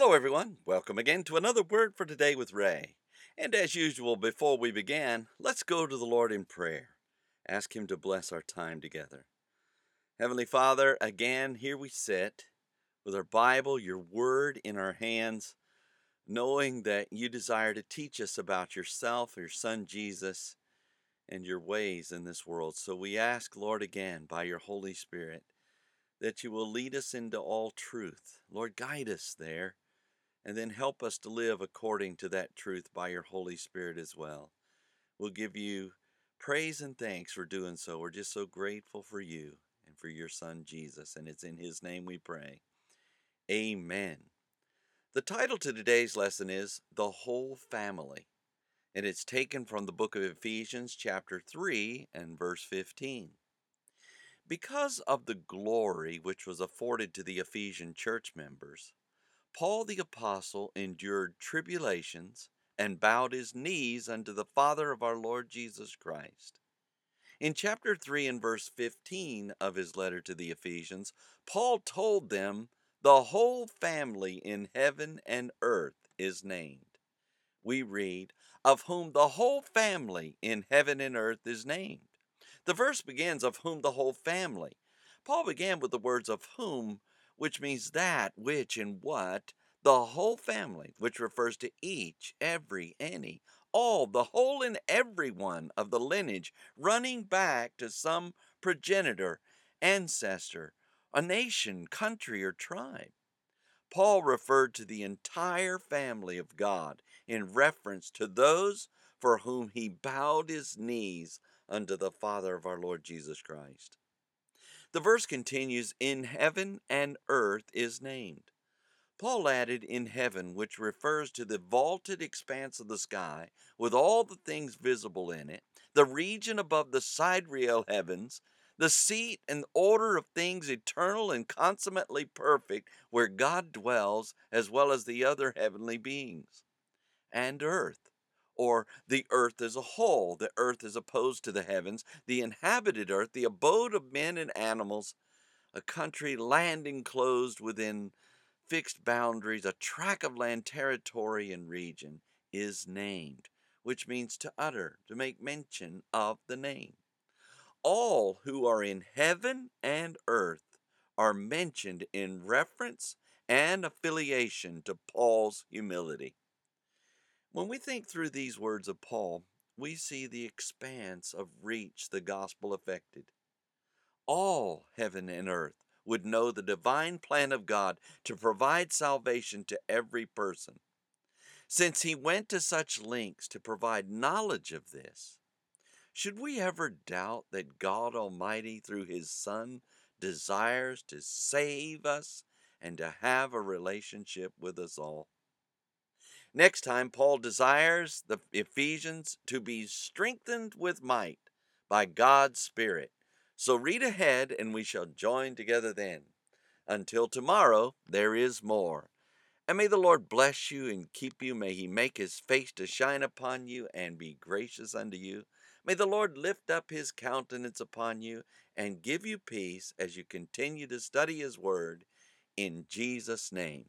Hello, everyone. Welcome again to another Word for Today with Ray. And as usual, before we begin, let's go to the Lord in prayer. Ask Him to bless our time together. Heavenly Father, again, here we sit with our Bible, your Word in our hands, knowing that you desire to teach us about yourself, your Son Jesus, and your ways in this world. So we ask, Lord, again, by your Holy Spirit, that you will lead us into all truth. Lord, guide us there, and then help us to live according to that truth by your Holy Spirit as well. We'll give you praise and thanks for doing so. We're just so grateful for you and for your Son, Jesus, and it's in His name we pray. Amen. The title to today's lesson is The Whole Family, and it's taken from the book of Ephesians, chapter 3, and verse 15. Because of the glory which was afforded to the Ephesian church members, Paul the Apostle endured tribulations and bowed his knees unto the Father of our Lord Jesus Christ. In chapter 3 and verse 15 of his letter to the Ephesians, Paul told them, The whole family in heaven and earth is named. We read, Of whom the whole family in heaven and earth is named. The verse begins, of whom the whole family. Paul began with the words of whom, which means that, which, and what, the whole family, which refers to each, every, any, all, the whole and every one of the lineage, running back to some progenitor, ancestor, a nation, country, or tribe. Paul referred to the entire family of God in reference to those for whom he bowed his knees unto the Father of our Lord Jesus Christ. The verse continues, In heaven and earth is named. Paul added in heaven, which refers to the vaulted expanse of the sky with all the things visible in it, the region above the sidereal heavens, the seat and order of things eternal and consummately perfect, where God dwells, as well as the other heavenly beings, and earth or the earth as a whole. The earth is opposed to the heavens, the inhabited earth, the abode of men and animals, a country land enclosed within fixed boundaries, a tract of land, territory, and region is named, which means to utter, to make mention of the name. All who are in heaven and earth are mentioned in reference and affiliation to Paul's humility. When we think through these words of Paul, we see the expanse of reach the gospel affected. All heaven and earth would know the divine plan of God to provide salvation to every person. Since he went to such lengths to provide knowledge of this, should we ever doubt that God Almighty, through his Son, desires to save us and to have a relationship with us all? Next time, Paul desires the Ephesians to be strengthened with might by God's Spirit. So read ahead, and we shall join together then. Until tomorrow, there is more. And may the Lord bless you and keep you. May he make his face to shine upon you and be gracious unto you. May the Lord lift up his countenance upon you and give you peace as you continue to study his word. In Jesus' name.